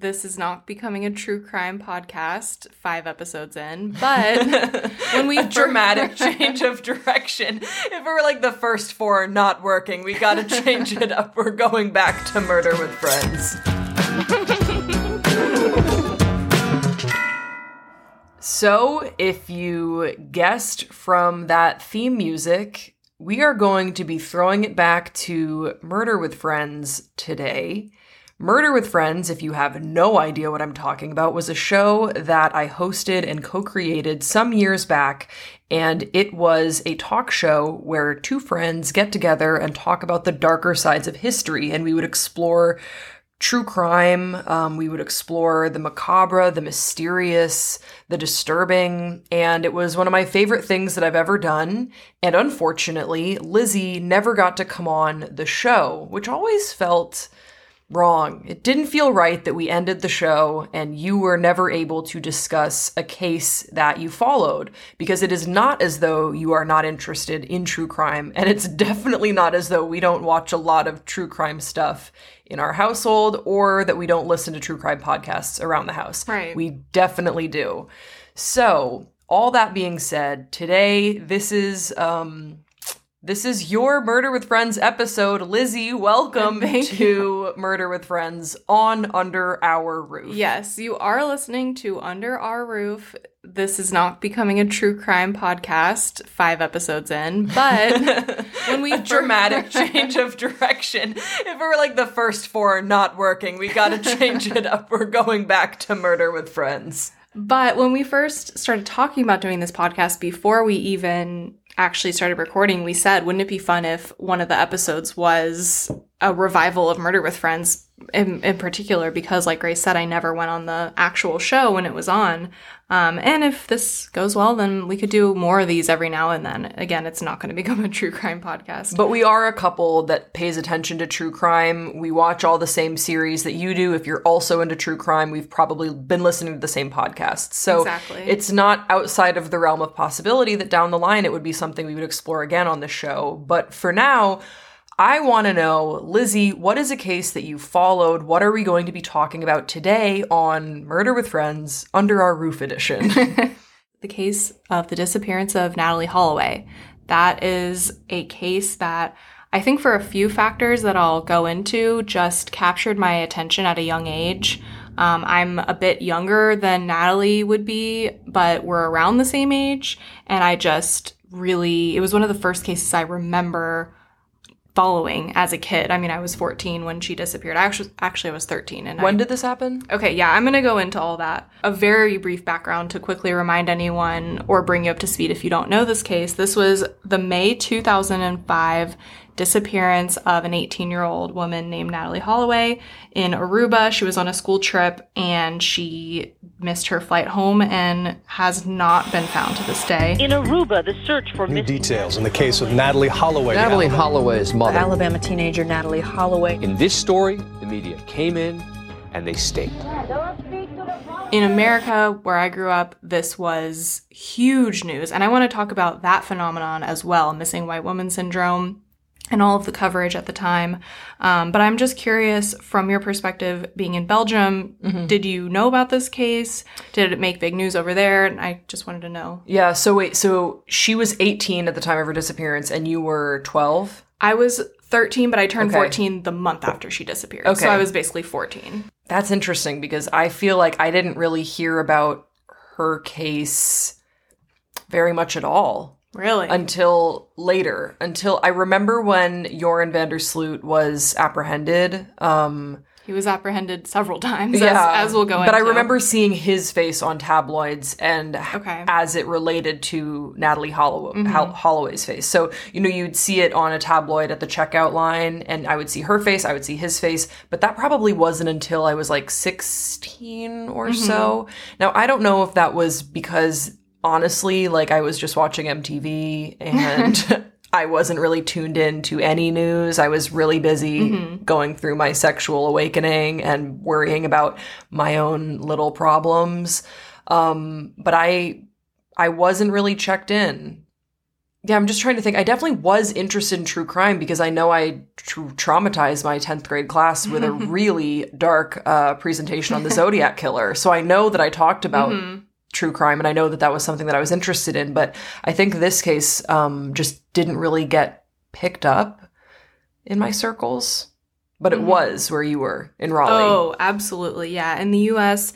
this is not becoming a true crime podcast five episodes in, but when we dramatic change of direction. If we're like the first four not working, we got to change it up. We're going back to Murder with Friends. so, if you guessed from that theme music, we are going to be throwing it back to Murder with Friends today. Murder with Friends, if you have no idea what I'm talking about, was a show that I hosted and co created some years back. And it was a talk show where two friends get together and talk about the darker sides of history. And we would explore true crime. Um, we would explore the macabre, the mysterious, the disturbing, and it was one of my favorite things that I've ever done. And unfortunately, Lizzie never got to come on the show, which always felt wrong. It didn't feel right that we ended the show and you were never able to discuss a case that you followed because it is not as though you are not interested in true crime and it's definitely not as though we don't watch a lot of true crime stuff in our household or that we don't listen to true crime podcasts around the house. Right. We definitely do. So, all that being said, today this is um this is your Murder with Friends episode. Lizzie, welcome to Murder with Friends on Under Our Roof. Yes, you are listening to Under Our Roof. This is not becoming a true crime podcast five episodes in, but when we dramatic change of direction. If we were like the first four not working, we got to change it up. We're going back to Murder with Friends. But when we first started talking about doing this podcast, before we even actually started recording, we said, wouldn't it be fun if one of the episodes was a revival of Murder with Friends in, in particular? Because, like Grace said, I never went on the actual show when it was on. Um, and if this goes well, then we could do more of these every now and then. Again, it's not going to become a true crime podcast. But we are a couple that pays attention to true crime. We watch all the same series that you do. If you're also into true crime, we've probably been listening to the same podcasts. So Exactly. it's not outside of the realm of possibility that down the line it would be something we would explore again on the show. But for now, I want to know, Lizzie, what is a case that you followed? What are we going to be talking about today on Murder with Friends Under Our Roof Edition? the case of the disappearance of Natalee Holloway. That is a case that I think, for a few factors that I'll go into, just captured my attention at a young age. Um, I'm a bit younger than Natalee would be, but we're around the same age. And I just really, it was one of the first cases I remember following as a kid. I mean, I was 14 when she disappeared. I actually, actually I was 13. And when I, did this happen? Okay, yeah, I'm going to go into all that. A very brief background to quickly remind anyone or bring you up to speed if you don't know this case. This was the May 2005 disappearance of an 18 year old woman named Natalee Holloway in Aruba. She was on a school trip and she missed her flight home and has not been found to this day. In Aruba, the search for New missing details in the case of Natalee Holloway. Natalee Holloway's mother. Alabama teenager Natalee Holloway. In this story, the media came in and they stayed. in America, where I grew up, this was huge news. And I want to talk about that phenomenon as well missing white woman syndrome and all of the coverage at the time. Um, but I'm just curious from your perspective, being in Belgium, did you know about this case? Did it make big news over there? And I just wanted to know. Yeah, so wait, so she was 18 at the time of her disappearance and you were 12? I was 13, but I turned Okay. 14 the month after she disappeared. Okay. So I was basically 14. That's interesting because I feel like I didn't really hear about her case very much at all Really? until later. Until I remember when Joran van der was apprehended. Um, he was apprehended several times, yeah, as, as we'll go But I remember seeing his face on tabloids and Okay. as it related to Natalee Hollow- Mm-hmm. Hol- Holloway's face. So, you know, you'd see it on a tabloid at the checkout line and I would see her face, I would see his face, but that probably wasn't until I was like 16 or Mm-hmm. so. Now, I don't know if that was because honestly, like I was just watching MTV and I wasn't really tuned in to any news. I was really busy Mm-hmm. going through my sexual awakening and worrying about my own little problems. Um, but I I wasn't really checked in yeah, I'm just trying to think. I definitely was interested in true crime because I know I tr- traumatized my 10th grade class with a really dark uh, presentation on the Zodiac Killer. So I know that I talked about Mm-hmm. True crime and I know that that was something that I was interested in. But I think this case um, just didn't really get picked up in my circles. But it was where you were in Raleigh. Mm-hmm. Oh, absolutely. Yeah. In the US,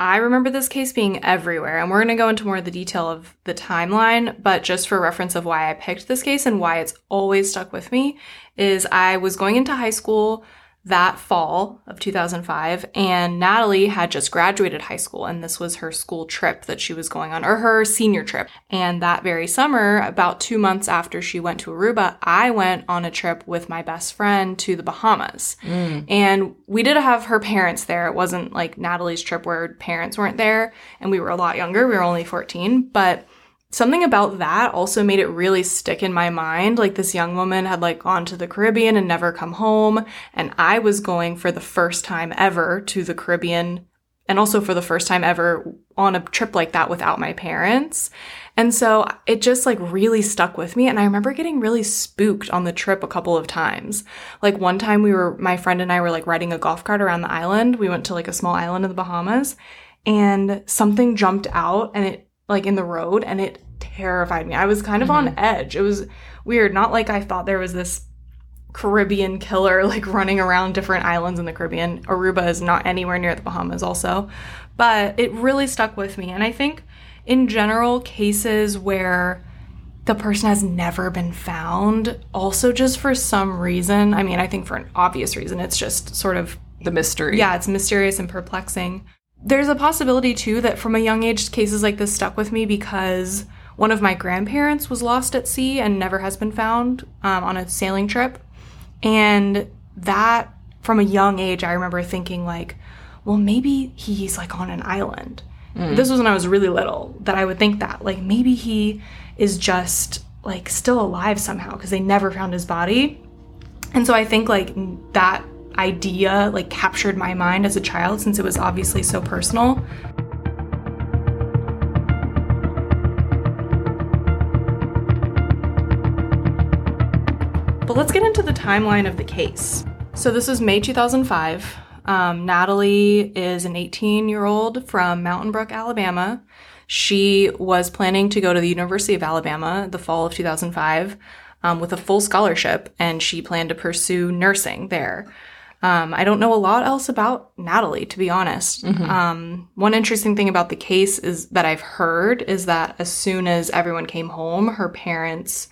I remember this case being everywhere. And we're going to go into more of the detail of the timeline. But just for reference of why I picked this case and why it's always stuck with me, is I was going into high school that fall of 2005 and Natalee had just graduated high school and this was her school trip that she was going on or her senior trip. And that very summer, about 2 months after she went to Aruba, I went on a trip with my best friend to the Bahamas. Mm. And we did have her parents there. It wasn't like Natalee's trip where parents weren't there and we were a lot younger. We were only 14, but something about that also made it really stick in my mind. Like this young woman had like gone to the Caribbean and never come home. And I was going for the first time ever to the Caribbean and also for the first time ever on a trip like that without my parents. And so it just like really stuck with me. And I remember getting really spooked on the trip a couple of times. Like one time we were, my friend and I were like riding a golf cart around the island. We went to like a small island in the Bahamas and something jumped out and it like in the road and it terrified me. I was kind of on mm-hmm. edge. It was weird. Not like I thought there was this Caribbean killer like running around different islands in the Caribbean. Aruba is not anywhere near the Bahamas, also. But it really stuck with me. And I think in general, cases where the person has never been found, also just for some reason, I mean, I think for an obvious reason, it's just sort of The mystery. yeah, it's mysterious and perplexing. There's a possibility too that from a young age, cases like this stuck with me because one of my grandparents was lost at sea and never has been found um, on a sailing trip. And that, from a young age, I remember thinking, like, well, maybe he's like on an island. This was when I was really little that I would think that. Like, maybe he is just like still alive somehow because they never found his body. And so I think like that idea like captured my mind as a child since it was obviously so personal. But let's get into the timeline of the case. So this is May 2005. Um, Natalee is an 18 year old from Mountain Brook, Alabama. She was planning to go to the University of Alabama the fall of 2005 um, with a full scholarship, and she planned to pursue nursing there. Um, I don't know a lot else about Natalee, to be honest. Um, one interesting thing about the case is that I've heard is that as soon as everyone came home, her parents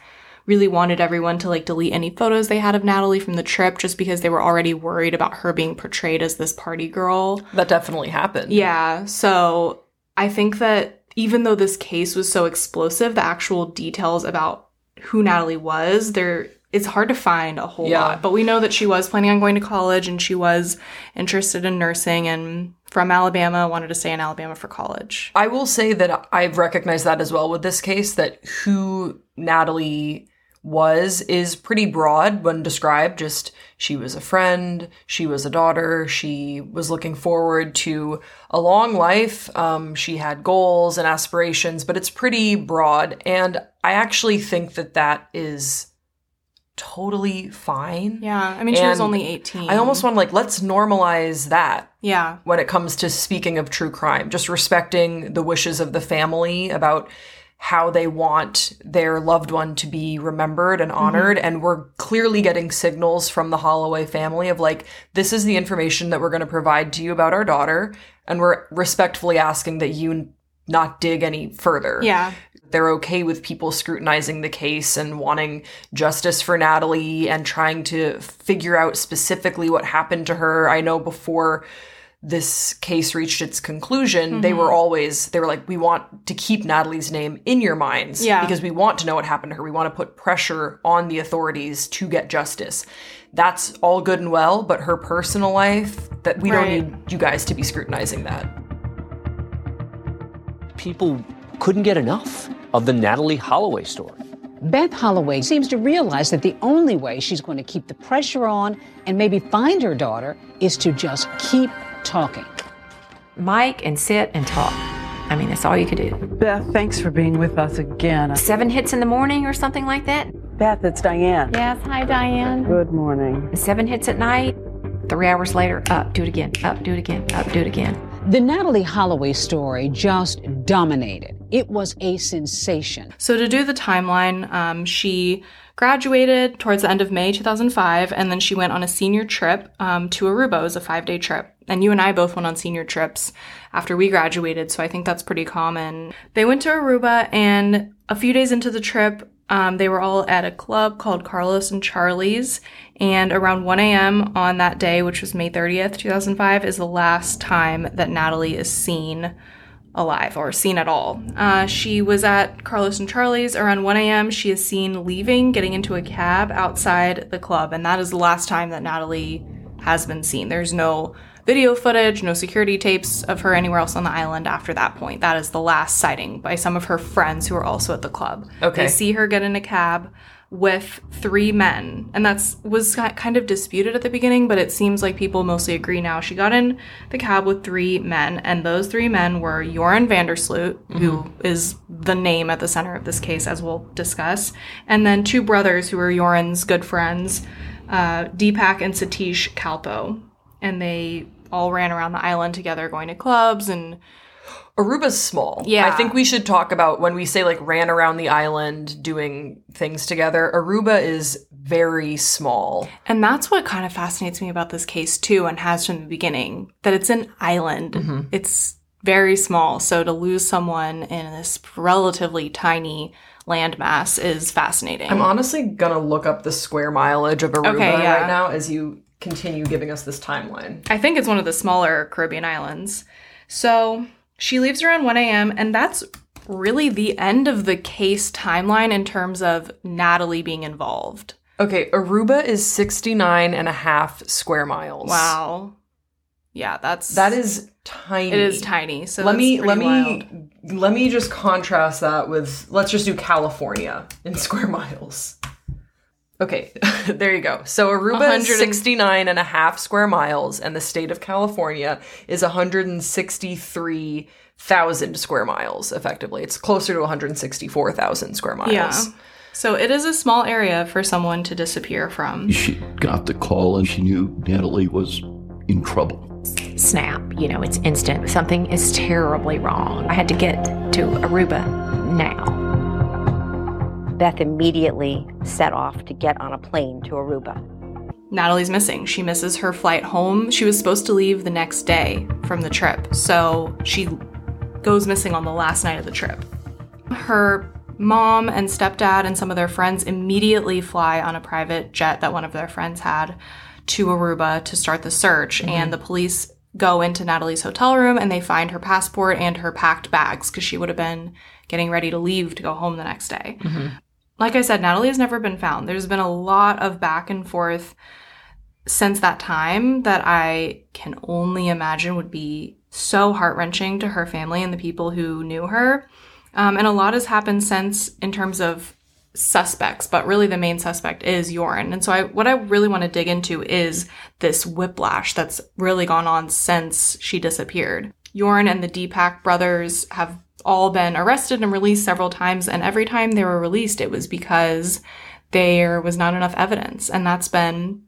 really wanted everyone to like delete any photos they had of Natalee from the trip just because they were already worried about her being portrayed as this party girl. That definitely happened. Yeah, so I think that even though this case was so explosive, the actual details about who Natalee was, there it's hard to find a whole Yeah. lot. But we know that she was planning on going to college and she was interested in nursing and from Alabama, wanted to stay in Alabama for college. I will say that I've recognized that as well with this case that who Natalee was is pretty broad when described. Just she was a friend, she was a daughter, she was looking forward to a long life. Um, she had goals and aspirations, but it's pretty broad. And I actually think that that is totally fine. Yeah, I mean she was only 18. I almost want to like, let's normalize that Yeah. when it comes to speaking of true crime, just respecting the wishes of the family about how they want their loved one to be remembered and mm-hmm. honored. And we're clearly getting signals from the Holloway family of like, this is the information that we're going to provide to you about our daughter. And we're respectfully asking that you not dig any further Yeah. they're okay with people scrutinizing the case and wanting justice for Natalee and trying to figure out specifically what happened to her. I know before this case reached its conclusion, they mm-hmm. were always they were like we want to keep Natalee's name in your minds Yeah. because we want to know what happened to her. We want to put pressure on the authorities to get justice. That's all good and well, but her personal life that we Right. don't need you guys to be scrutinizing that. People couldn't get enough of the Natalee Holloway story. Beth Holloway seems to realize that the only way she's going to keep the pressure on and maybe find her daughter is to just keep talking. Mike and sit and talk. I mean, that's all you could do. Beth, thanks for being with us again. Seven hits in the morning or something like that. Beth, it's Diane. Yes, hi, Diane. Good morning. Seven hits at night. Three hours later, up, do it again, up, do it again, up, do it again. The Natalee Holloway story just dominated. It was a sensation. So, to do the timeline, um, she graduated towards the end of May 2005, and then she went on a senior trip um, to Aruba. It was a five day trip. And you and I both went on senior trips after we graduated, so I think that's pretty common. They went to Aruba, and a few days into the trip, um, they were all at a club called Carlos and Charlie's. And around 1 a.m. on that day, which was May 30th, 2005, is the last time that Natalee is seen alive or seen at all. Uh, she was at Carlos and Charlie's around 1 a.m. She is seen leaving, getting into a cab outside the club, and that is the last time that Natalee has been seen. There's no video footage, no security tapes of her anywhere else on the island after that point. That is the last sighting by some of her friends who are also at the club. Okay. They see her get in a cab with three men and that's was kind of disputed at the beginning but it seems like people mostly agree now she got in the cab with three men and those three men were Joran van der Sloot who is the name at the center of this case as we'll discuss and then two brothers who were Joran's good friends uh, Deepak and Satish Kalpoe and they all ran around the island together going to clubs and Aruba's small. Yeah. I think we should talk about when we say like ran around the island doing things together. Aruba is very small. And that's what kind of fascinates me about this case too, and has from the beginning, that it's an island. Mm-hmm. It's very small. So to lose someone in this relatively tiny landmass is fascinating. I'm honestly gonna look up the square mileage of Aruba Okay, yeah. right now as you continue giving us this timeline. I think it's one of the smaller Caribbean islands. So she leaves around 1 a.m., and that's really the end of the case timeline in terms of Natalee being involved. Okay, Aruba is 69 and a half square miles. Wow. Yeah, that's That is tiny. it is tiny. So let me let me wild. let me just contrast that with let's just do California in square miles. Okay, there you go. So Aruba 100 is and- 69 and a half square miles and the state of California is 163,000 square miles effectively. It's closer to 164,000 square miles. Yeah. So it is a small area for someone to disappear from. She got the call and she knew Natalee was in trouble. Snap, you know, it's instant. Something is terribly wrong. I had to get to Aruba now. Beth immediately set off to get on a plane to Aruba. Natalee's missing. She misses her flight home. She was supposed to leave the next day from the trip. So she goes missing on the last night of the trip. Her mom and stepdad and some of their friends immediately fly on a private jet that one of their friends had to Aruba to start the search. Mm-hmm. And the police go into Natalee's hotel room and they find her passport and her packed bags because she would have been getting ready to leave to go home the next day. Mm-hmm. Like I said, Natalee has never been found. There's been a lot of back and forth since that time that I can only imagine would be so heart wrenching to her family and the people who knew her. Um, and a lot has happened since in terms of suspects, but really the main suspect is Joran. And so I, what I really want to dig into is this whiplash that's really gone on since she disappeared. Joran and the Deepak brothers have all been arrested and released several times, and every time they were released, it was because there was not enough evidence. And that's been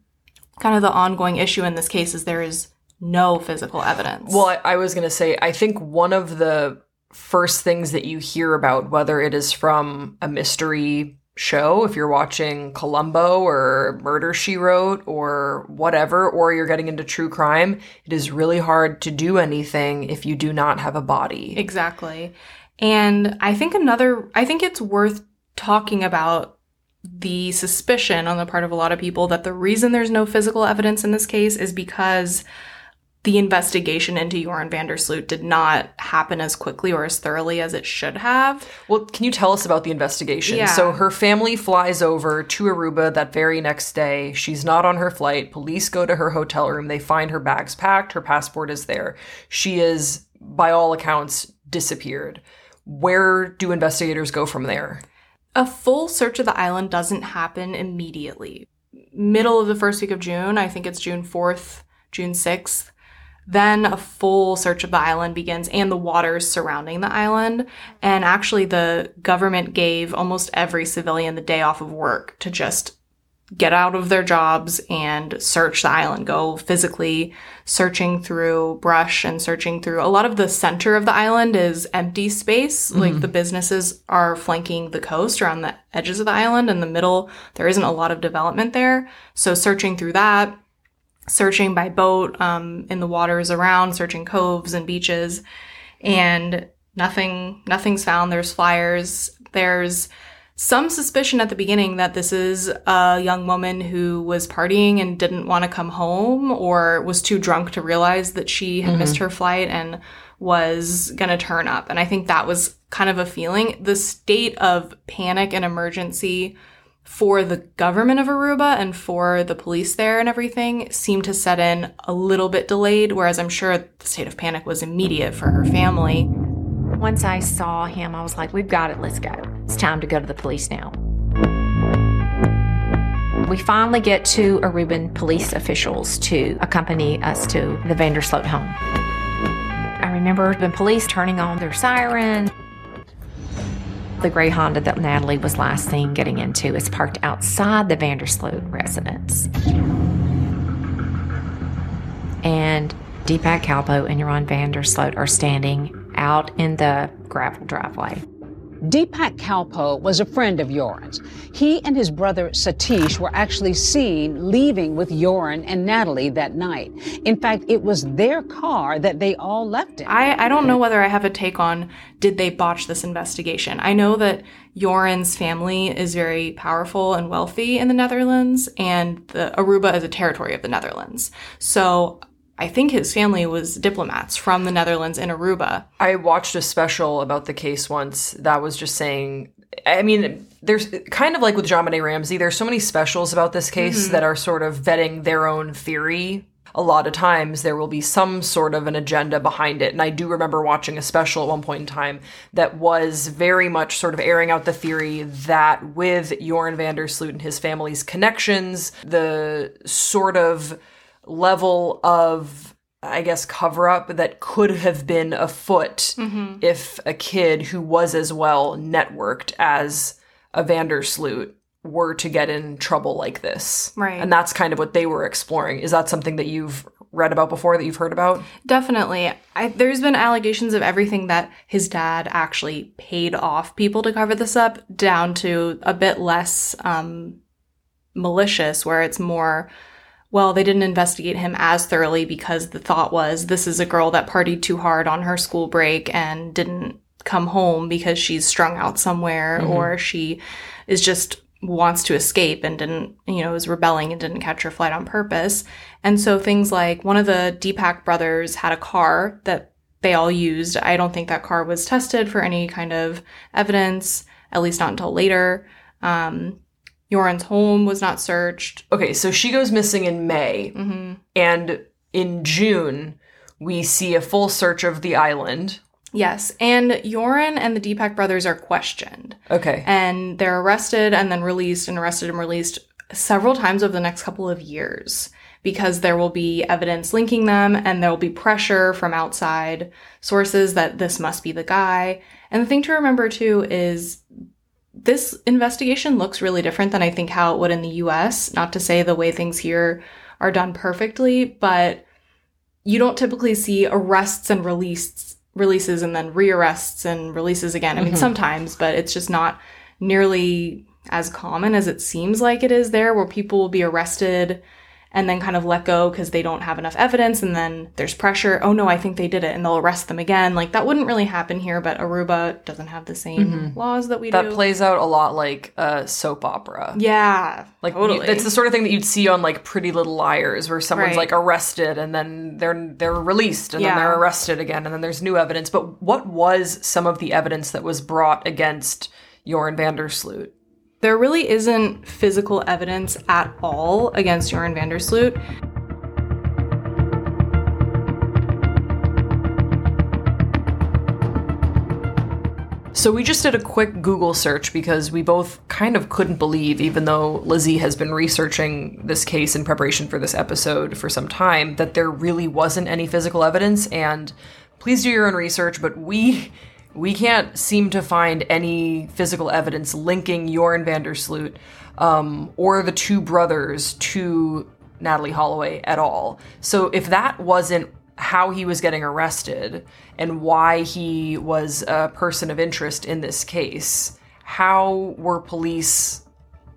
kind of the ongoing issue in this case is there is no physical evidence. Well, I, I was going to say, I think one of the first things that you hear about, whether it is from a mystery show, if you're watching Columbo or Murder She Wrote or whatever, or you're getting into true crime, it is really hard to do anything if you do not have a body. Exactly. And I think another, I think it's worth talking about the suspicion on the part of a lot of people that the reason there's no physical evidence in this case is because the investigation into Joran van der Sloot did not happen as quickly or as thoroughly as it should have. Well, can you tell us about the investigation? Yeah. So her family flies over to Aruba that very next day. She's not on her flight. Police go to her hotel room. They find her bags packed. Her passport is there. She is, by all accounts, disappeared. Where do investigators go from there? A full search of the island doesn't happen immediately. Middle of the first week of June, I think it's June 4th, June 6th, Then a full search of the island begins and the waters surrounding the island. And actually, the government gave almost every civilian the day off of work to just get out of their jobs and search the island, go physically searching through brush and searching through a lot of the center of the island is empty space. Like mm-hmm. the businesses are flanking the coast around the edges of the island. In the middle, there isn't a lot of development there. So searching through that, searching by boat um, in the waters around, searching coves and beaches, and nothing nothing's found. There's flyers. There's some suspicion at the beginning that this is a young woman who was partying and didn't want to come home or was too drunk to realize that she had missed her flight and was going to turn up. And I think that was kind of a feeling. The state of panic and emergency for the government of Aruba and for the police there and everything seemed to set in a little bit delayed, whereas I'm sure the state of panic was immediate for her family. Once I saw him, I was like, we've got it, let's go. It's time to go to the police now. We finally get two Aruban police officials to accompany us to the van der Sloot home. I remember the police turning on their siren. The gray Honda that Natalee was last seen getting into is parked outside the van der Sloot residence. And Deepak Kalpoe and Joran van der Sloot are standing out in the gravel driveway. Deepak Kalpoe was a friend of Joran's. He and his brother Satish were actually seen leaving with Joran and Natalee that night. In fact, it was their car that they all left in. I, I don't know whether I have a take on did they botch this investigation. I know that Joran's family is very powerful and wealthy in the Netherlands, and the Aruba is a territory of the Netherlands. So I think his family was diplomats from the Netherlands in Aruba. I watched a special about the case once that was just saying I mean, there's kind of like with John Ramsey, there's so many specials about this case mm-hmm. that are sort of vetting their own theory. A lot of times there will be some sort of an agenda behind it. And I do remember watching a special at one point in time that was very much sort of airing out the theory that with Joran van der Sloot and his family's connections, the sort of level of I guess cover up that could have been afoot if a kid who was as well networked as a van der Sloot were to get in trouble like this. Right. And that's kind of what they were exploring. Is that something that you've read about before that you've heard about? Definitely. I, there's been allegations of everything that his dad actually paid off people to cover this up, down to a bit less um, malicious, where it's more, well, they didn't investigate him as thoroughly because the thought was this is a girl that partied too hard on her school break and didn't come home because she's strung out somewhere or she is just wants to escape and didn't, you know, is rebelling and didn't catch her flight on purpose. And so things like one of the Deepak brothers had a car that they all used. I don't think that car was tested for any kind of evidence, at least not until later. Um, Joran's home was not searched. Okay, so she goes missing in May. Mm-hmm. And in June, we see a full search of the island. Yes, and Joran and the Deepak brothers are questioned. Okay. and they're arrested and then released and arrested and released several times over the next couple of years because there will be evidence linking them and there will be pressure from outside sources that this must be the guy. And the thing to remember too is this investigation looks really different than I think how it would in the US. Not to say the way things here are done perfectly, but you don't typically see arrests and releases releases and then rearrests and releases again. I mean mm-hmm. sometimes, but it's just not nearly as common as it seems like it is there where people will be arrested and then kind of let go because they don't have enough evidence and then there's pressure oh no i think they did it and they'll arrest them again like that wouldn't really happen here but aruba doesn't have the same mm-hmm. laws that we That do that plays out a lot like a soap opera. yeah Like totally. it's the sort of thing that you'd see on like Pretty Little Liars, where someone's Right. like arrested and then they're they're released and then they're arrested again and then there's new evidence. But what was some of the evidence that was brought against Joran van der Sloot? There really isn't physical evidence at all against Joran van der Sloot. So we just did a quick Google search because we both kind of couldn't believe, even though Lizzie has been researching this case in preparation for this episode for some time, that there really wasn't any physical evidence. And please do your own research, but we we can't seem to find any physical evidence linking Joran van der Sloot um, or the two brothers to Natalee Holloway at all. So if that wasn't how he was getting arrested and why he was a person of interest in this case, how were police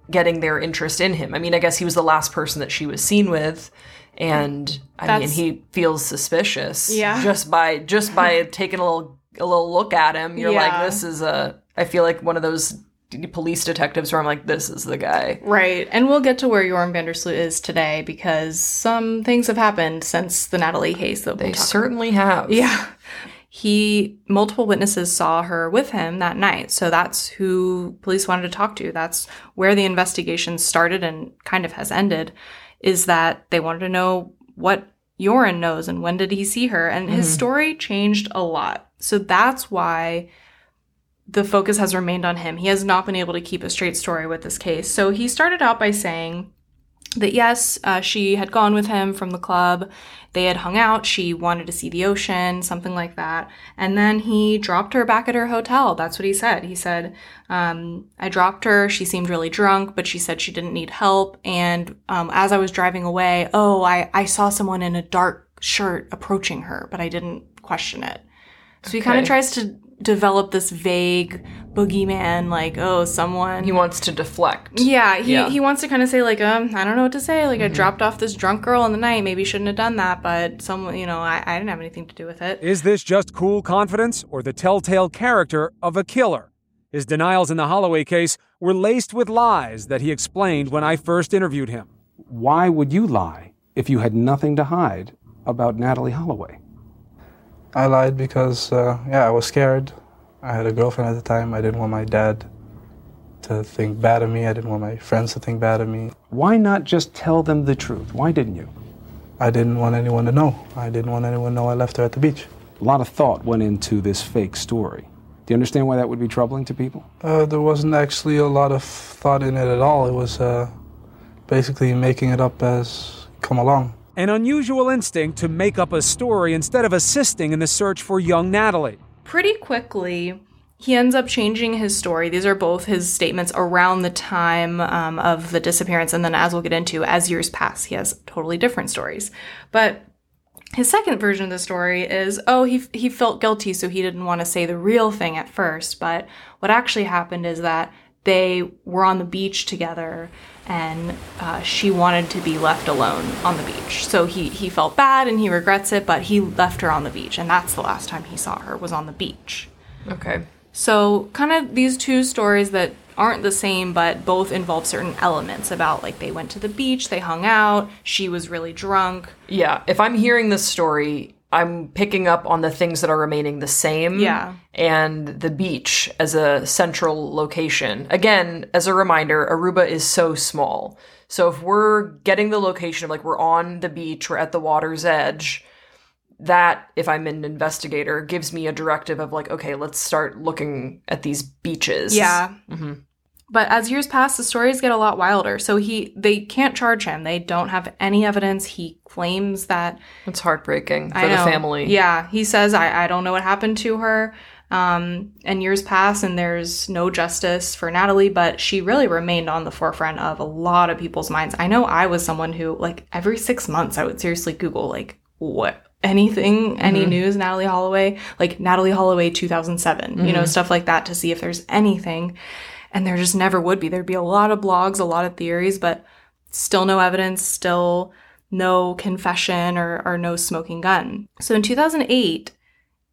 getting their interest in him? I mean, I guess he was the last person that she was seen with. And I mean, he feels suspicious. Yeah. Just by just by taking a little a little look at him, you're Yeah. like, this is a. I feel like one of those police detectives where I'm like, this is the guy. Right. And we'll get to where Joran van der Sloot is today because some things have happened since the Natalee case that They we'll talk certainly have. Yeah. He multiple witnesses saw her with him that night. So that's who police wanted to talk to. That's where the investigation started and kind of has ended is that they wanted to know what Joran knows and when did he see her and his mm-hmm. story changed a lot. So that's why the focus has remained on him. He has not been able to keep a straight story with this case. So he started out by saying that yes, uh, she had gone with him from the club. They had hung out. She wanted to see the ocean, something like that. And then he dropped her back at her hotel. That's what he said. He said, um, I dropped her. She seemed really drunk, but she said she didn't need help. And um, as I was driving away, oh, I, I saw someone in a dark shirt approaching her, but I didn't question it. So he kind of Okay. tries to develop this vague boogeyman, like, oh, someone. He wants to deflect. Yeah, he, Yeah. he wants to kind of say like, um, I don't know what to say. Like, I dropped off this drunk girl in the night. Maybe shouldn't have done that, but someone, you know, I, I didn't have anything to do with it. Is this just cool confidence or the telltale character of a killer? His denials in the Holloway case were laced with lies that he explained when I first interviewed him. Why would you lie if you had nothing to hide about Natalee Holloway? I lied because, uh, yeah, I was scared. I had a girlfriend at the time. I didn't want my dad to think bad of me. I didn't want my friends to think bad of me. Why not just tell them the truth? Why didn't you? I didn't want anyone to know. I didn't want anyone to know I left her at the beach. A lot of thought went into this fake story. Do you understand why that would be troubling to people? Uh, there wasn't actually a lot of thought in it at all. It was uh, basically making it up as come along. An unusual instinct to make up a story instead of assisting in the search for young Natalee. Pretty quickly, he ends up changing his story. These are both his statements around the time um, of the disappearance, and then as we'll get into, as years pass, he has totally different stories. But his second version of the story is, oh, he he felt guilty, so he didn't want to say the real thing at first. But what actually happened is that they were on the beach together, and uh, she wanted to be left alone on the beach. So he he felt bad and he regrets it, but he left her on the beach, and that's the last time he saw her was on the beach. Okay. So, kind of these two stories that aren't the same, but both involve certain elements about like they went to the beach, they hung out, she was really drunk. Yeah, if I'm hearing this story, I'm picking up on the things that are remaining the same. Yeah. And the beach as a central location. Again, as a reminder, Aruba is so small. So if we're getting the location of like we're on the beach, we're at the water's edge, that if I'm an investigator gives me a directive of like, okay, let's start looking at these beaches. Yeah. hmm But as years pass, the stories get a lot wilder. So he they can't charge him. They don't have any evidence. He claims that It's heartbreaking for the family. Yeah, he says I, I don't know what happened to her. Um, and years pass, and there's no justice for Natalee, but she really remained on the forefront of a lot of people's minds. I know I was someone who, like, every six months, I would seriously Google, like, what anything, any Mhm. news, Natalee Holloway, like Natalee Holloway 2007, you know, Mhm. stuff like that to see if there's anything. And there just never would be. There'd be a lot of blogs, a lot of theories, but still no evidence, still no confession or, or no smoking gun. So in 2008,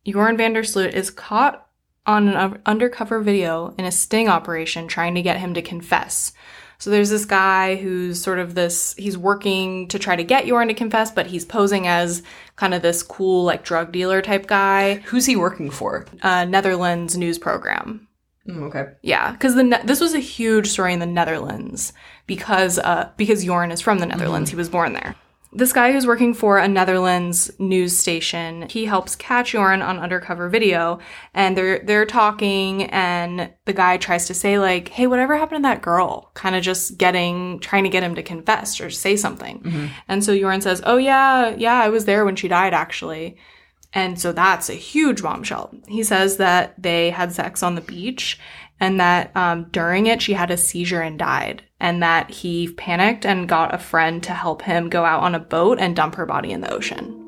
Joran van der Sloot is caught on an undercover video in a sting operation trying to get him to confess. So there's this guy who's sort of this, he's working to try to get Joran to confess, but he's posing as kind of this cool, like, drug dealer type guy. Who's he working for? Uh, Netherlands news program. Mm, okay. Yeah, because the ne- this was a huge story in the Netherlands because uh because Joran is from the Netherlands. He was born there. this guy who's working for a Netherlands news station, he helps catch Joran on undercover video and they're they're talking and the guy tries to say like, "Hey, whatever happened to that girl?" kind of just getting trying to get him to confess or say something. Mhm. And so Joran says, "Oh yeah, yeah, I was there when she died actually." And so that's a huge bombshell. He says that they had sex on the beach and that um, during it she had a seizure and died, and that he panicked and got a friend to help him go out on a boat and dump her body in the ocean.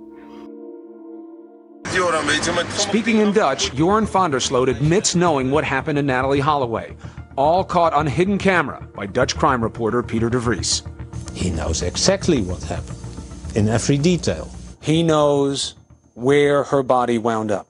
Speaking in Dutch, Joran van der Sloot admits knowing what happened to Natalee Holloway, all caught on hidden camera by Dutch crime reporter Peter de Vries. He knows exactly what happened, in every detail. He knows where her body wound up.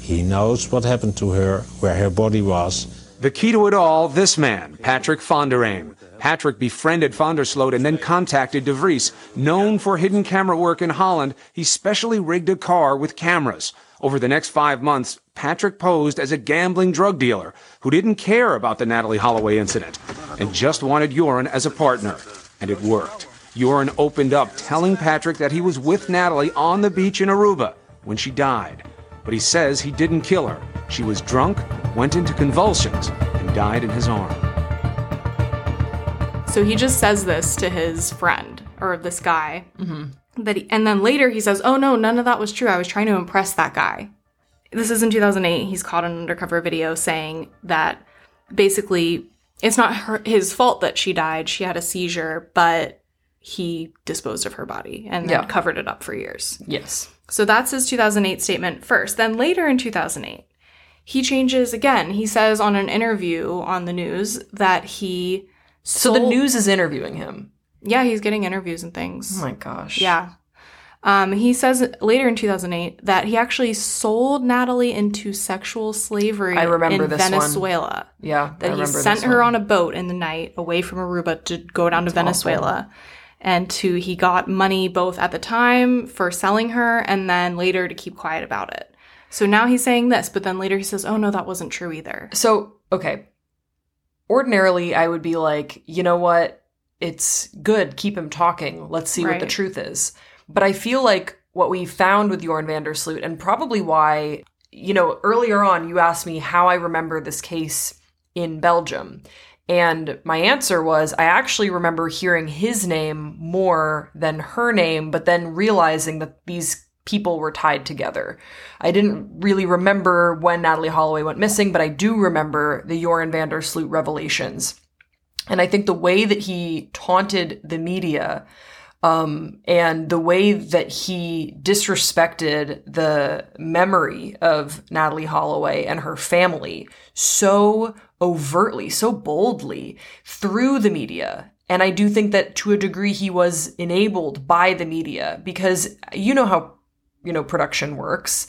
He knows what happened to her, where her body was. The key to it all, this man, Patrick van der Eem. Patrick befriended van der Sloot and then contacted De Vries. Known for hidden camera work in Holland, he specially rigged a car with cameras. Over the next five months, Patrick posed as a gambling drug dealer who didn't care about the Natalee Holloway incident and just wanted Joran as a partner. And it worked. Joran opened up, telling Patrick that he was with Natalee on the beach in Aruba when she died. But he says he didn't kill her. She was drunk, went into convulsions, and died in his arm. So he just says this to his friend or this guy. Mhm. That he, and then later he says, "Oh no, none of that was true. I was trying to impress that guy." This is in 2008. He's caught an undercover video saying that basically it's not her, his fault that she died. She had a seizure, but he disposed of her body and then Yeah. covered it up for years. Yes. So that's his 2008 statement first. Then later in 2008, he changes again. He says on an interview on the news that he So the news is interviewing him. yeah, he's getting interviews and things. Oh my gosh. Yeah. Um, he says later in 2008 that he actually sold Natalee into sexual slavery I remember in this one. Venezuela. Yeah, I That he sent her one. on a boat in the night away from Aruba to go down That's to Venezuela. And to he got money both at the time for selling her and then later to keep quiet about it. So now he's saying this, but then later he says, "Oh no, that wasn't true either." So, okay. Ordinarily, I would be like, you know what? It's good. Keep him talking. Let's see what the truth is. But I feel like what we found with Joran van der Sloot, and probably why, you know, earlier on, you asked me how I remember this case in Belgium. And my answer was I actually remember hearing his name more than her name, but then realizing that these people were tied together. I didn't really remember when Natalee Holloway went missing, but I do remember the Joran van der Sloot revelations. And I think the way that he taunted the media um, and the way that he disrespected the memory of Natalee Holloway and her family so overtly, so boldly through the media. And I do think that to a degree he was enabled by the media because you know how, you know, production works.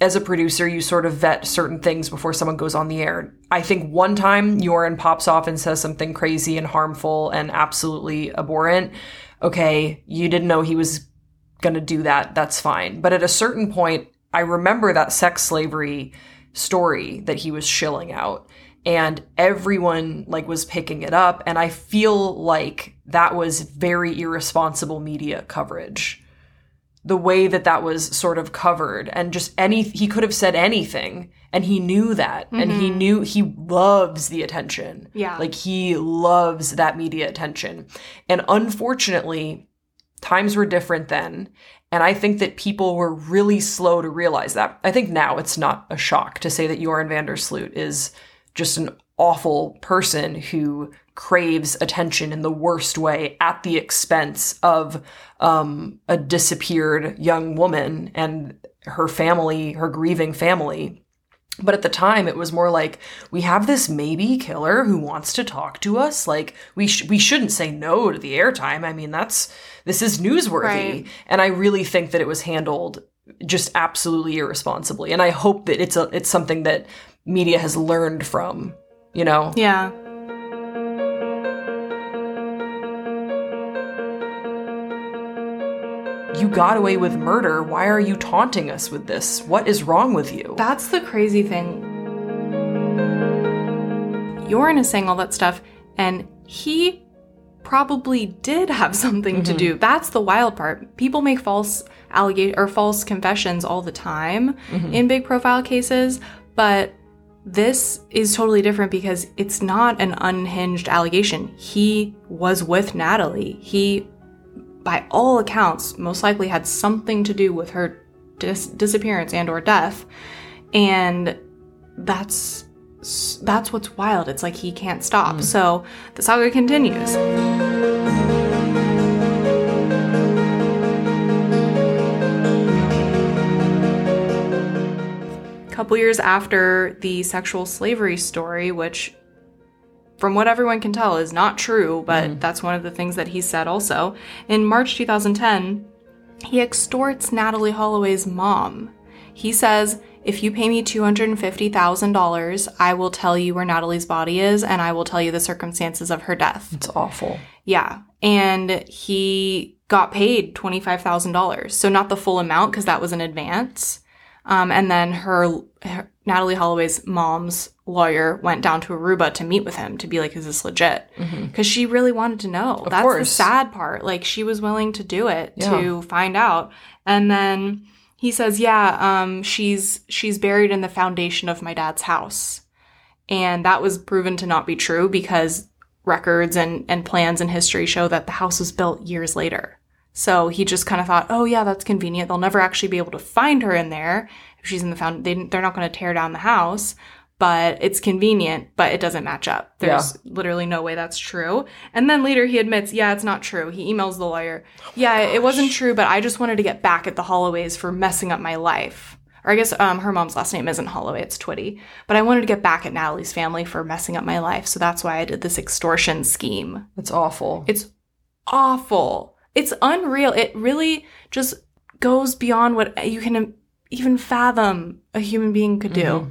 As a producer, you sort of vet certain things before someone goes on the air. I think one time Joran pops off and says something crazy and harmful and absolutely abhorrent okay, you didn't know he was going to do that. That's fine. But at a certain point, I remember that sex slavery story that he was shilling out and everyone like was picking it up and I feel like that was very irresponsible media coverage. The way that that was sort of covered and just any he could have said anything and he knew that and he Mhm. knew he loves the attention. Yeah. Like he loves that media attention. And unfortunately, times were different then. And I think that people were really slow to realize that. I think now it's not a shock to say that Joran van der Sloot is just an awful person who craves attention in the worst way at the expense of um, a disappeared young woman and her family, her grieving family. But at the time, it was more like we have this maybe killer who wants to talk to us. Like we sh- we shouldn't say no to the airtime. I mean, that's this is newsworthy, Right. and I really think that it was handled just absolutely irresponsibly. And I hope that it's a it's something that media has learned from. You know, Yeah. You got away with murder. Why are you taunting us with this? What is wrong with you? That's the crazy thing. Joran is saying all that stuff, and he probably did have something to Mhm. do. That's the wild part. People make false allegation or false confessions all the time Mhm. in big profile cases, but this is totally different because it's not an unhinged allegation. He was with Natalee. He by all accounts most likely had something to do with her dis- disappearance and or death. And that's that's what's wild. It's like he can't stop. Hmm. So the saga continues. A couple years after the sexual slavery story, which from what everyone can tell is not true, but mm-hmm. that's one of the things that he said also. In March 2010, he extorts Natalee Holloway's mom. He says, if you pay me $250,000, I will tell you where Natalee's body is and I will tell you the circumstances of her death. It's awful. Yeah. And he got paid $25,000. So not the full amount because that was in advance. Um, and then her, her, Natalee Holloway's mom's lawyer went down to Aruba to meet with him to be like, is this legit? Because she really wanted to know. Of That's the sad part. Like she was willing to do it Yeah. to find out. And then he says, yeah, um, she's she's buried in the foundation of my dad's house. And that was proven to not be true because records and, and plans and history show that the house was built years later. So he just kind of thought, oh yeah, that's convenient. They'll never actually be able to find her in there if she's in the found. They, they're not going to tear down the house, but it's convenient. But it doesn't match up. There's literally no way that's true. And then later he admits, yeah, it's not true. He emails the lawyer, yeah, it wasn't true, but I just wanted to get back at the Holloways for messing up my life. Or I guess um, her mom's last name isn't Holloway, it's Twitty. But I wanted to get back at Natalee's family for messing up my life, so that's why I did this extortion scheme. It's awful. It's awful. It's unreal. It really just goes beyond what you can even fathom a human being could do. Mhm.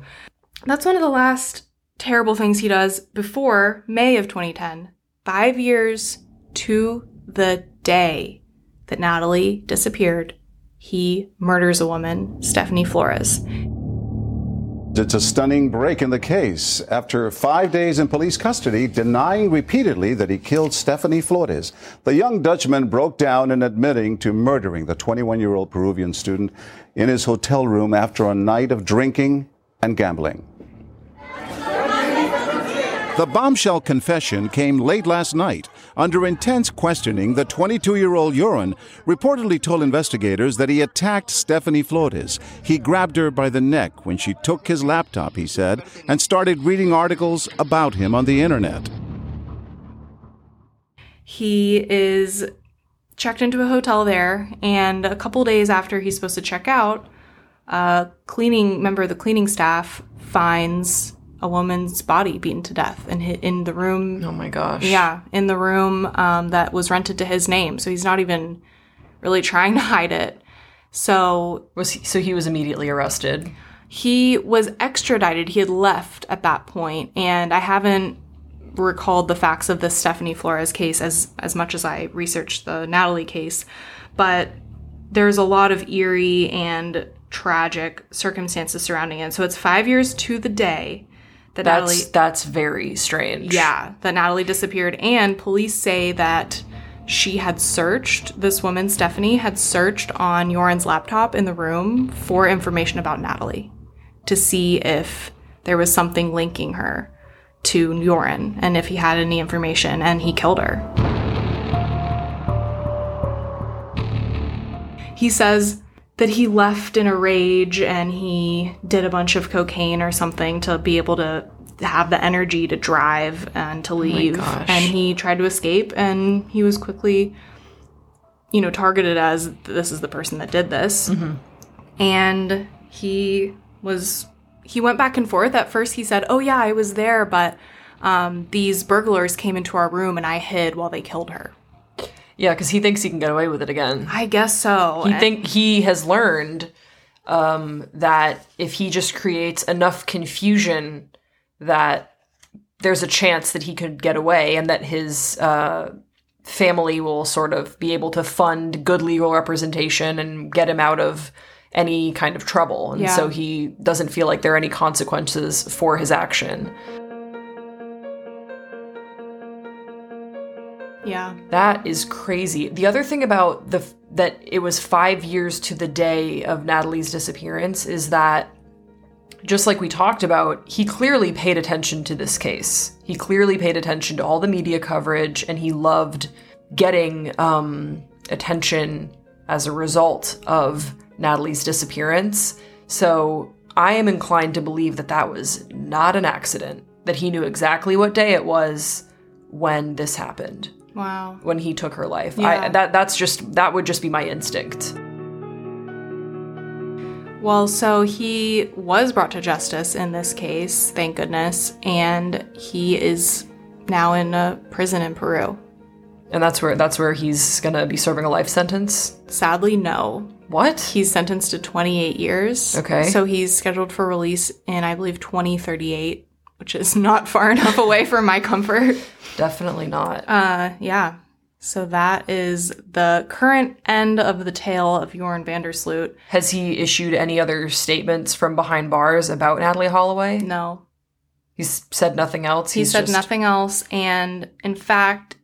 That's one of the last terrible things he does before May of 2010. Five years to the day that Natalee disappeared, he murders a woman, Stephanie Flores. It's a stunning break in the case. After five days in police custody, denying repeatedly that he killed Stephanie Flores, the young Dutchman broke down in admitting to murdering the 21 year old Peruvian student in his hotel room after a night of drinking and gambling. The bombshell confession came late last night. Under intense questioning, the 22 year old Joran reportedly told investigators that he attacked Stephanie Flores. He grabbed her by the neck when she took his laptop, he said, and started reading articles about him on the internet. He is checked into a hotel there, and a couple days after he's supposed to check out, a cleaning member of the cleaning staff finds a woman's body beaten to death in in the room. Oh my gosh. Yeah, in the room um, that was rented to his name, so he's not even really trying to hide it. So was he, so he was immediately arrested. He was extradited. He had left at that point, and I haven't recalled the facts of the Stephanie Flores case as as much as I researched the Natalee case, but there's a lot of eerie and tragic circumstances surrounding it. So it's five years to the day that That's Natalee. that's very strange. Yeah, that Natalee disappeared, and police say that she had searched this woman, Stephanie, had searched on Joran's laptop in the room for information about Natalee to see if there was something linking her to Joran and if he had any information, and he killed her. He says that he left in a rage and he did a bunch of cocaine or something to be able to have the energy to drive and to leave. gosh. and he tried to escape and he was quickly, you know, targeted as this is the person that did this. And he was, he went back and forth. At first, he said, Oh, yeah, I was there, but um, these burglars came into our room and I hid while they killed her. Yeah, because he thinks he can get away with it again. I guess so. He think he has learned um, that if he just creates enough confusion, that there's a chance that he could get away, and that his uh, family will sort of be able to fund good legal representation and get him out of any kind of trouble. And Yeah. so he doesn't feel like there are any consequences for his action. Yeah. That is crazy. The other thing about the that it was 5 years to the day of Natalee's disappearance is that just like we talked about, he clearly paid attention to this case. He clearly paid attention to all the media coverage and he loved getting um, attention as a result of Natalee's disappearance. So I am inclined to believe that that was not an accident, that he knew exactly what day it was when this happened. Wow. When he took her life. Yeah. I, that that's just that would just be my instinct. Well, so he was brought to justice in this case, thank goodness, and he is now in a prison in Peru. And that's where that's where he's gonna be serving a life sentence. Sadly, no. What? He's sentenced to 28 years. Okay. So he's scheduled for release in, I believe, 2038, which is not far enough away for my comfort. Definitely not. Uh, yeah. So that is the current end of the tale of Joran van der Sloot. Has he issued any other statements from behind bars about Natalee Holloway? No. He's said nothing else. He He's said just- nothing else. And in fact,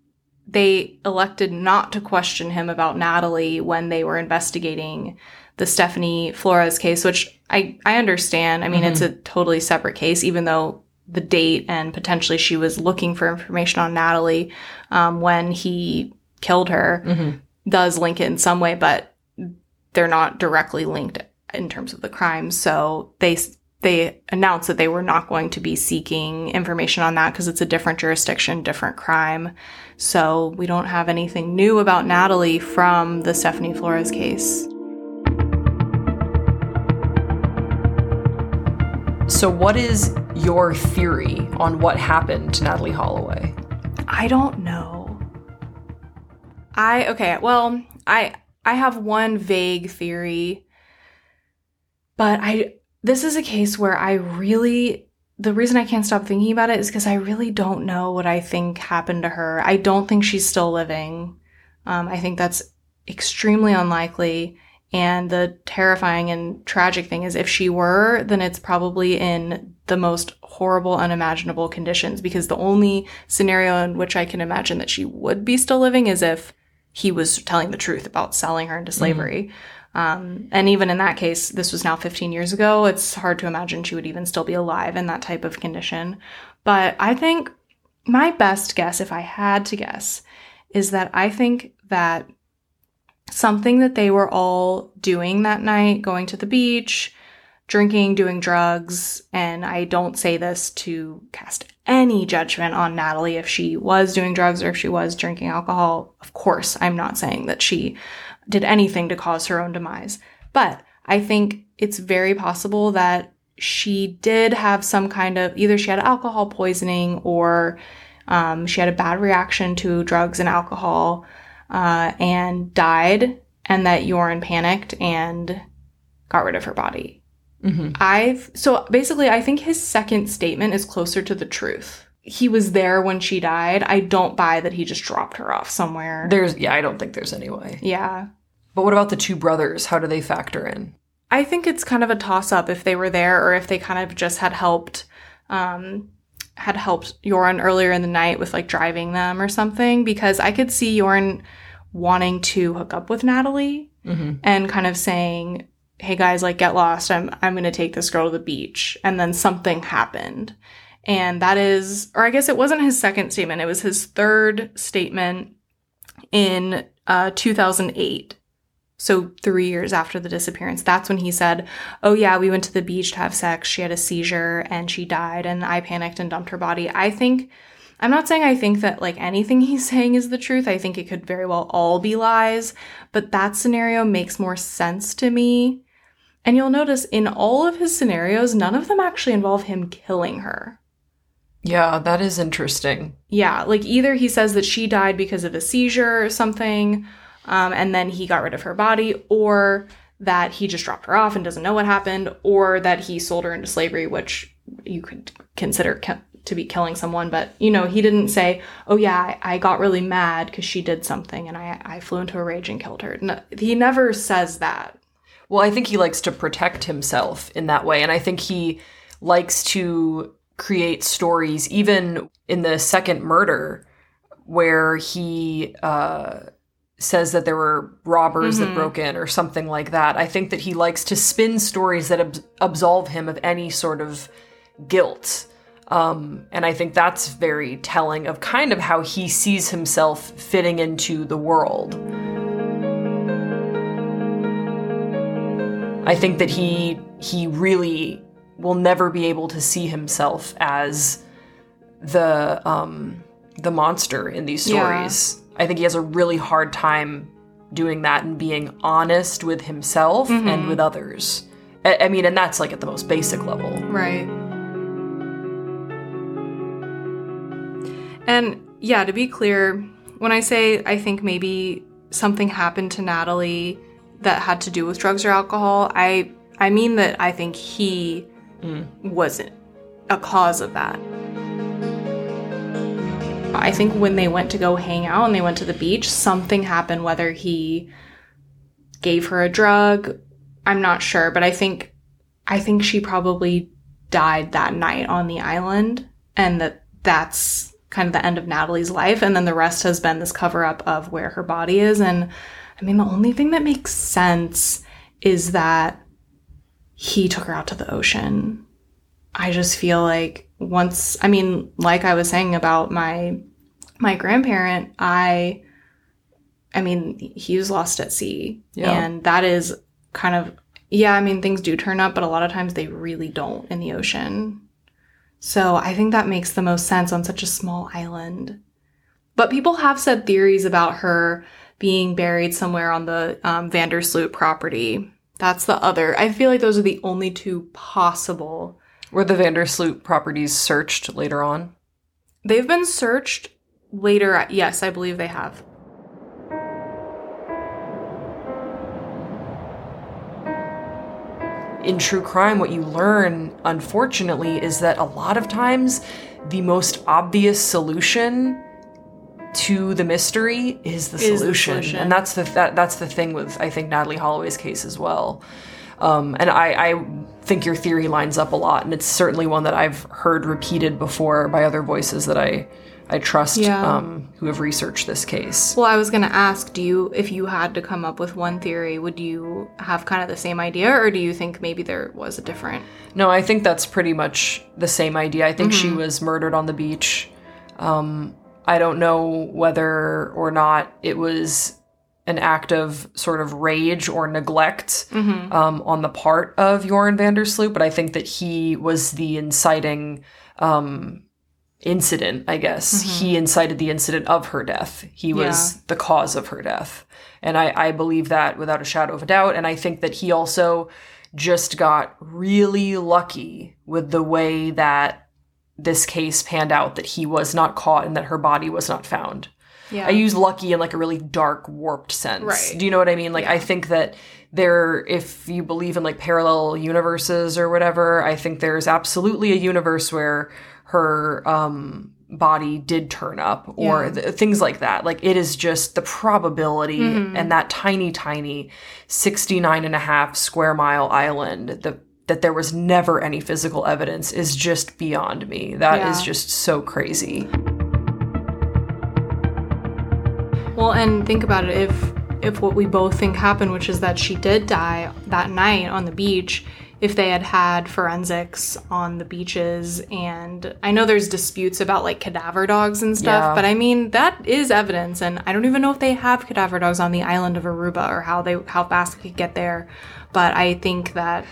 they elected not to question him about Natalee when they were investigating the Stephanie Flores case, which I, I understand. I mean, it's a totally separate case, even though the date and potentially she was looking for information on Natalee um, when he killed her Mhm. does link it in some way, but they're not directly linked in terms of the crime. So they they announced that they were not going to be seeking information on that because it's a different jurisdiction, different crime. So we don't have anything new about Natalee from the Stephanie Flores case. So, what is your theory on what happened to Natalee Holloway? I don't know. I okay, well, I I have one vague theory, but I this is a case where I really the reason I can't stop thinking about it is because I really don't know what I think happened to her. I don't think she's still living. Um, I think that's extremely unlikely. And the terrifying and tragic thing is, if she were, then it's probably in the most horrible, unimaginable conditions. Because the only scenario in which I can imagine that she would be still living is if he was telling the truth about selling her into slavery. Um, and even in that case, this was now 15 years ago. It's hard to imagine she would even still be alive in that type of condition. But I think my best guess, if I had to guess, is that I think that something that they were all doing that night, going to the beach, drinking, doing drugs, and I don't say this to cast any judgment on Natalee if she was doing drugs or if she was drinking alcohol. Of course, I'm not saying that she did anything to cause her own demise. But I think it's very possible that she did have some kind of either she had alcohol poisoning or um, she had a bad reaction to drugs and alcohol uh, and died, and that Joran panicked and got rid of her body. Mm-hmm. I've so basically, I think his second statement is closer to the truth. He was there when she died. I don't buy that he just dropped her off somewhere. There's, yeah, I don't think there's any way. Yeah. But what about the two brothers? How do they factor in? I think it's kind of a toss up if they were there or if they kind of just had helped um had helped Joran earlier in the night with like driving them or something because I could see Joran wanting to hook up with Natalee Mm-hmm. and kind of saying, "Hey guys, like get lost. I'm I'm going to take this girl to the beach." And then something happened. And that is or I guess it wasn't his second statement. It was his third statement in uh 2008 so three years after the disappearance that's when he said oh yeah we went to the beach to have sex. She had a seizure and she died and i panicked and dumped her body. I think i'm not saying i think that like anything he's saying is the truth. I think it could very well all be lies but that scenario makes more sense to me. And you'll notice in all of his scenarios none of them actually involve him killing her. Yeah, that is interesting. yeah, like either he says that she died because of a seizure or something, um, and then he got rid of her body, or that he just dropped her off and doesn't know what happened, or that he sold her into slavery, which you could consider to be killing someone. But, you know, he didn't say, oh, yeah, I, I got really mad because she did something and I, I flew into a rage and killed her. No, he never says that. Well, I think he likes to protect himself in that way. And I think he likes to create stories, even in the second murder, where he uh, says that there were robbers that Mhm. broke in or something like that. I think that he likes to spin stories that ab- absolve him of any sort of guilt. Um, and I think that's very telling of kind of how he sees himself fitting into the world. I think that he he really will never be able to see himself as the um the monster in these Yeah. I think he has a really hard time doing that and being honest with himself and Mhm. with others. I, I mean, and that's like at the most basic level. Right. And yeah, to be clear, when I say I think maybe something happened to Natalee that had to do with drugs or alcohol, I I mean that I think he wasn't a cause of that. I think when they went to go hang out and they went to the beach, something happened whether he gave her a drug, I'm not sure, but I think I think she probably died that night on the island and that that's kind of the end of Natalee's life. And then the rest has been this cover up of where her body is. And I mean the only thing that makes sense is that he took her out to the ocean. I just feel like once I mean like I was saying about my my grandparent, I I mean he was lost at sea Yeah. and that is kind of yeah, I mean things do turn up but a lot of times they really don't in the ocean. So I think that makes the most sense on such a small island. But people have said theories about her being buried somewhere on the um, van der Sloot property. That's the other. I feel like those are the only two possible. Were the van der Sloot properties searched later on? They've been searched later. Yes, I believe they have. in true crime, what you learn, unfortunately, is that a lot of times the most obvious solution to the mystery is the, Is the solution. solution. and that's the that, that's the thing with I think Natalee Holloway's case as well. Um, and I, I think your theory lines up a lot, and it's certainly one that I've heard repeated before by other voices that I I trust Yeah. um, who have researched this case. Well, I was going to ask, do you if you had to come up with one theory, would you have kind of the same idea or do you think maybe there was a different? No, I think that's pretty much the same idea. I think she Mhm. was murdered on the beach. Um, I don't know whether or not it was an act of sort of rage or neglect Mhm. um, on the part of Joran van der Sloot, but I think that he was the inciting um, incident, I guess. Mhm. He incited the incident of her death. He was Yeah. the cause of her death. And I, I believe that without a shadow of a doubt. And I think that he also just got really lucky with the way that this case panned out, that he was not caught and that her body was not found. Yeah. I use lucky in like a really dark, warped sense. Right. Do you know what I mean? Like, I think that there, if you believe in like parallel universes or whatever, I think there's absolutely a universe where her um, body did turn up or Yeah. th- things like that. Like, it is just the probability Mhm. and that tiny, tiny 69 and a half square mile island, the that there was never any physical evidence is just beyond me. That is Yeah. just so crazy. Well, and think about it if if what we both think happened, which is that she did die that night on the beach, if they had had forensics on the beaches and I know there's disputes about like cadaver dogs and stuff, Yeah. but I mean that is evidence and I don't even know if they have cadaver dogs on the island of Aruba or how they how fast they could get there, but I think that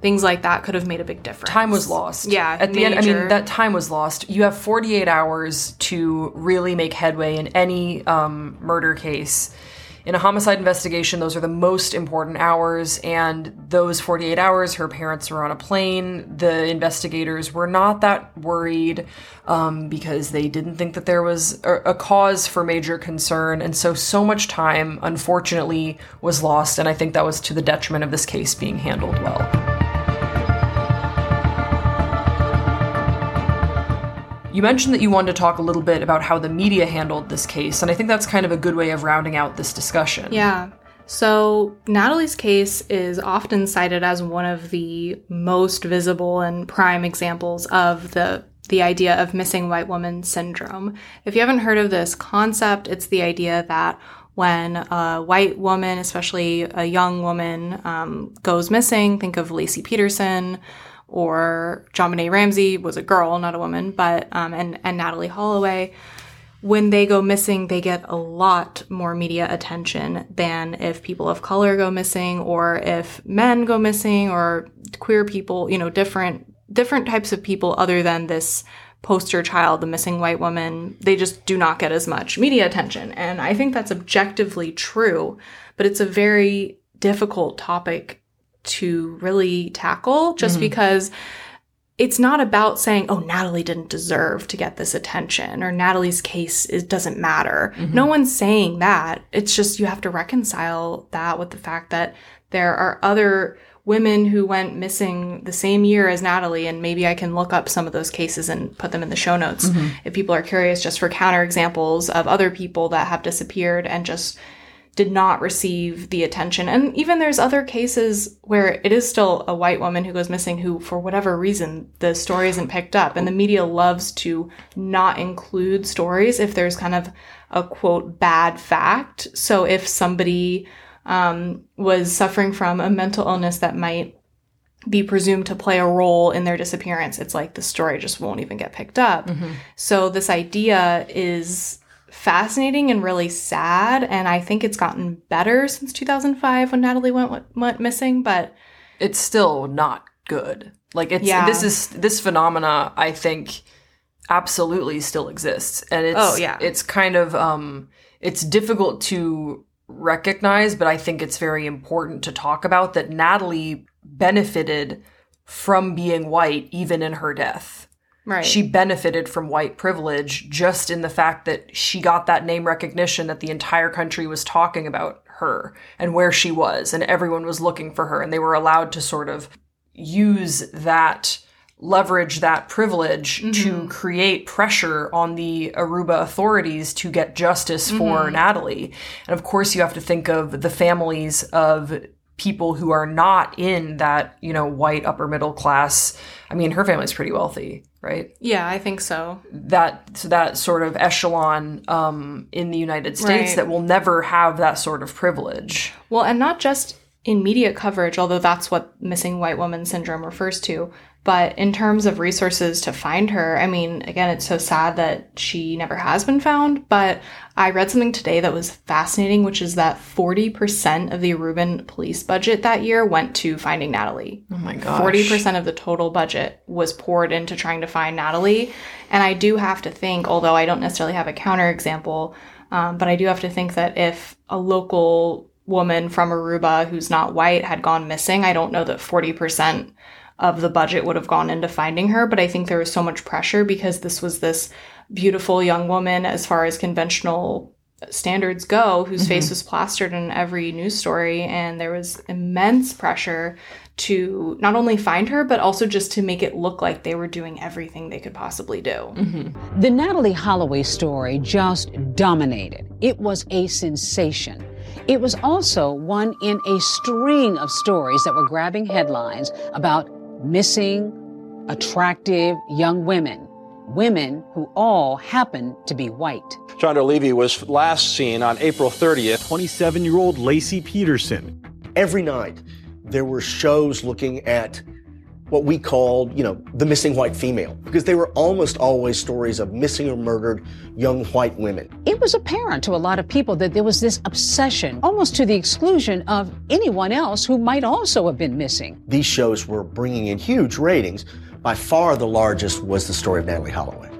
things like that could have made a big difference. time was lost. Yeah, At the end, I mean, that time was lost. You have 48 hours to really make headway in any um, murder case. In a homicide investigation, those are the most important hours, and those 48 hours, her parents were on a plane. The investigators were not that worried um, because they didn't think that there was a, a cause for major concern, and so, so much time, unfortunately, was lost, and I think that was to the detriment of this case being handled well. You mentioned that you wanted to talk a little bit about how the media handled this case, and I think that's kind of a good way of rounding out this discussion. Yeah. So, Natalee's case is often cited as one of the most visible and prime examples of the the idea of missing white woman syndrome. If you haven't heard of this concept, it's the idea that when a white woman, especially a young woman, um, goes missing, think of Laci Peterson or JonBenét Ramsey was a girl, not a woman, but um, and and Natalee Holloway when they go missing, they get a lot more media attention than if people of color go missing or if men go missing or queer people, you know, different different types of people other than this poster child, the missing white woman, they just do not get as much media attention. And I think that's objectively true, but it's a very difficult topic to really tackle just mm-hmm. because it's not about saying, oh, Natalee didn't deserve to get this attention or Natalee's case is, doesn't matter. Mm-hmm. No one's saying that. It's just you have to reconcile that with the fact that there are other women who went missing the same year as Natalee. and maybe I can look up some of those cases and put them in the show notes mm-hmm. if people are curious, just for counter examples of other people that have disappeared and just did not receive the attention. And even there's other cases where it is still a white woman who goes missing who, for whatever reason, the story isn't picked up. And the media loves to not include stories if there's kind of a quote bad fact. So if somebody um, was suffering from a mental illness that might be presumed to play a role in their disappearance, it's like the story just won't even get picked up. Mm-hmm. So this idea is fascinating and really sad. And I think it's gotten better since 2005 when Natalee went went missing, but it's still not good. Like it's yeah. this is this phenomena. I think absolutely still exists, and it's oh yeah, it's kind of um, it's difficult to recognize, but I think it's very important to talk about that Natalee benefited from being white even in her death. Right. She benefited from white privilege just in the fact that she got that name recognition that the entire country was talking about her and where she was, and everyone was looking for her, and they were allowed to sort of use that leverage that privilege mm-hmm. to create pressure on the Aruba authorities to get justice for mm-hmm. Natalee. And of course, you have to think of the families of people who are not in that, you know, white upper middle class. I mean, her family's pretty wealthy, right? Yeah, I think so. That that sort of echelon um, in the United States right. that will never have that sort of privilege. Well, and not just in media coverage, although that's what missing white woman syndrome refers to, but in terms of resources to find her, I mean, again, it's so sad that she never has been found. But I read something today that was fascinating, which is that 40% of the Aruban police budget that year went to finding Natalee. Oh my gosh. 40% of the total budget was poured into trying to find Natalee. And I do have to think, although I don't necessarily have a counterexample, um, but I do have to think that if a local woman from Aruba who's not white had gone missing, I don't know that 40% of the budget would have gone into finding her. But I think there was so much pressure because this was this beautiful young woman, as far as conventional standards go, whose mm-hmm. face was plastered in every news story. And there was immense pressure to not only find her, but also just to make it look like they were doing everything they could possibly do. Mm-hmm. The Natalee Holloway story just dominated. It was a sensation. It was also one in a string of stories that were grabbing headlines about missing, attractive young women, women who all happen to be white. Chandra Levy was last seen on April 30th. 27 year old Laci Peterson. Every night, there were shows looking at what we called, you know, the missing white female, because they were almost always stories of missing or murdered young white women. It was apparent to a lot of people that there was this obsession, almost to the exclusion of anyone else who might also have been missing. These shows were bringing in huge ratings. By far the largest was the story of Natalee Holloway.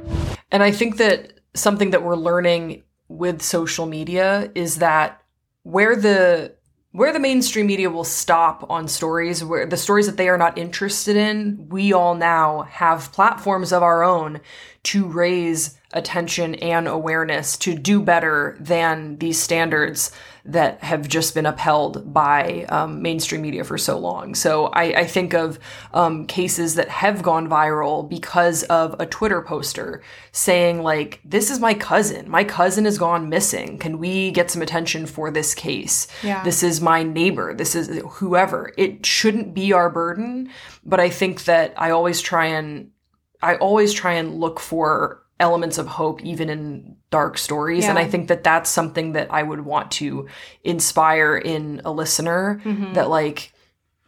And I think that something that we're learning with social media is that where the where the mainstream media will stop on stories where the stories that they are not interested in we all now have platforms of our own to raise attention and awareness to do better than these standards that have just been upheld by um, mainstream media for so long. So I, I think of um, cases that have gone viral because of a Twitter poster saying, like, this is my cousin. My cousin has gone missing. Can we get some attention for this case? Yeah. This is my neighbor. This is whoever. It shouldn't be our burden. But I think that I always try and I always try and look for elements of hope even in dark stories and i think that that's something that i would want to inspire in a listener Mhm. that like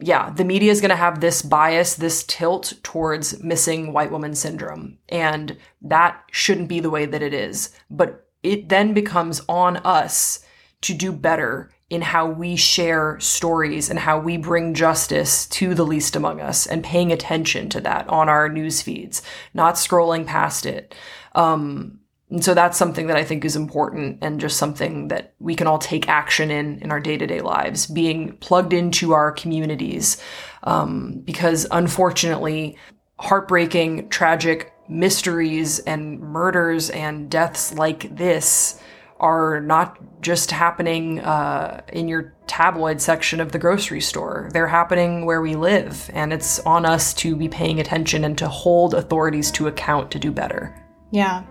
yeah the media is going to have this bias this tilt towards missing white woman syndrome and that shouldn't be the way that it is but it then becomes on us to do better in how we share stories and how we bring justice to the least among us and paying attention to that on our news feeds, not scrolling past it. Um, and so that's something that I think is important and just something that we can all take action in in our day to day lives, being plugged into our communities. Um, because unfortunately, heartbreaking, tragic mysteries and murders and deaths like this are not just happening uh, in your tabloid section of the grocery store. They're happening where we live, and it's on us to be paying attention and to hold authorities to account to do better. Yeah.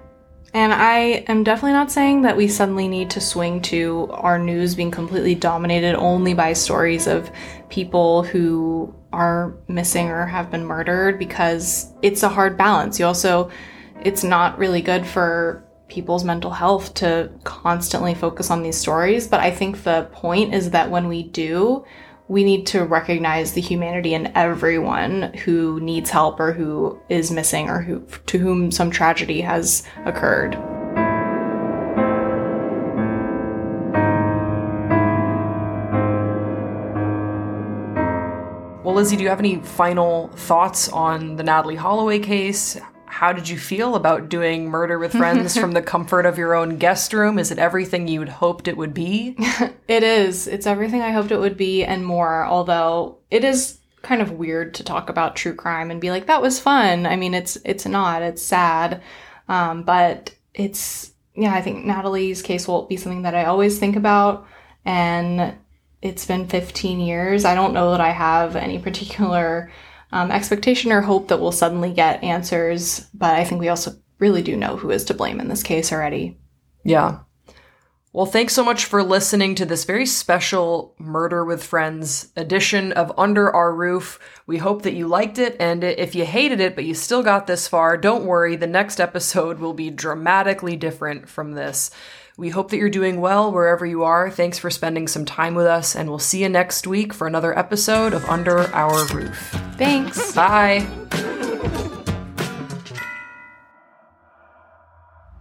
And I am definitely not saying that we suddenly need to swing to our news being completely dominated only by stories of people who are missing or have been murdered because it's a hard balance. You also, it's not really good for people's mental health to constantly focus on these stories. But I think the point is that when we do, we need to recognize the humanity in everyone who needs help or who is missing or who to whom some tragedy has occurred. Well, Lizzie, do you have any final thoughts on the Natalee Holloway case? How did you feel about doing Murder with Friends from the comfort of your own guest room? Is it everything you'd hoped it would be? It is. It's everything I hoped it would be and more, although it is kind of weird to talk about true crime and be like that was fun. I mean, it's it's not. It's sad. Um, but it's yeah, I think Natalee's case will be something that I always think about and it's been 15 years. I don't know that I have any particular um, expectation or hope that we'll suddenly get answers, but I think we also really do know who is to blame in this case already. Yeah. Well, thanks so much for listening to this very special Murder with Friends edition of Under Our Roof. We hope that you liked it, and if you hated it but you still got this far, don't worry, the next episode will be dramatically different from this. We hope that you're doing well wherever you are. Thanks for spending some time with us, and we'll see you next week for another episode of Under Our Roof. Thanks. Bye.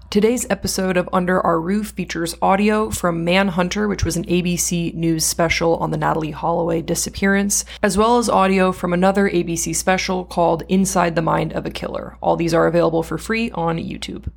Today's episode of Under Our Roof features audio from Manhunter, which was an ABC News special on the Natalee Holloway disappearance, as well as audio from another ABC special called Inside the Mind of a Killer. All these are available for free on YouTube.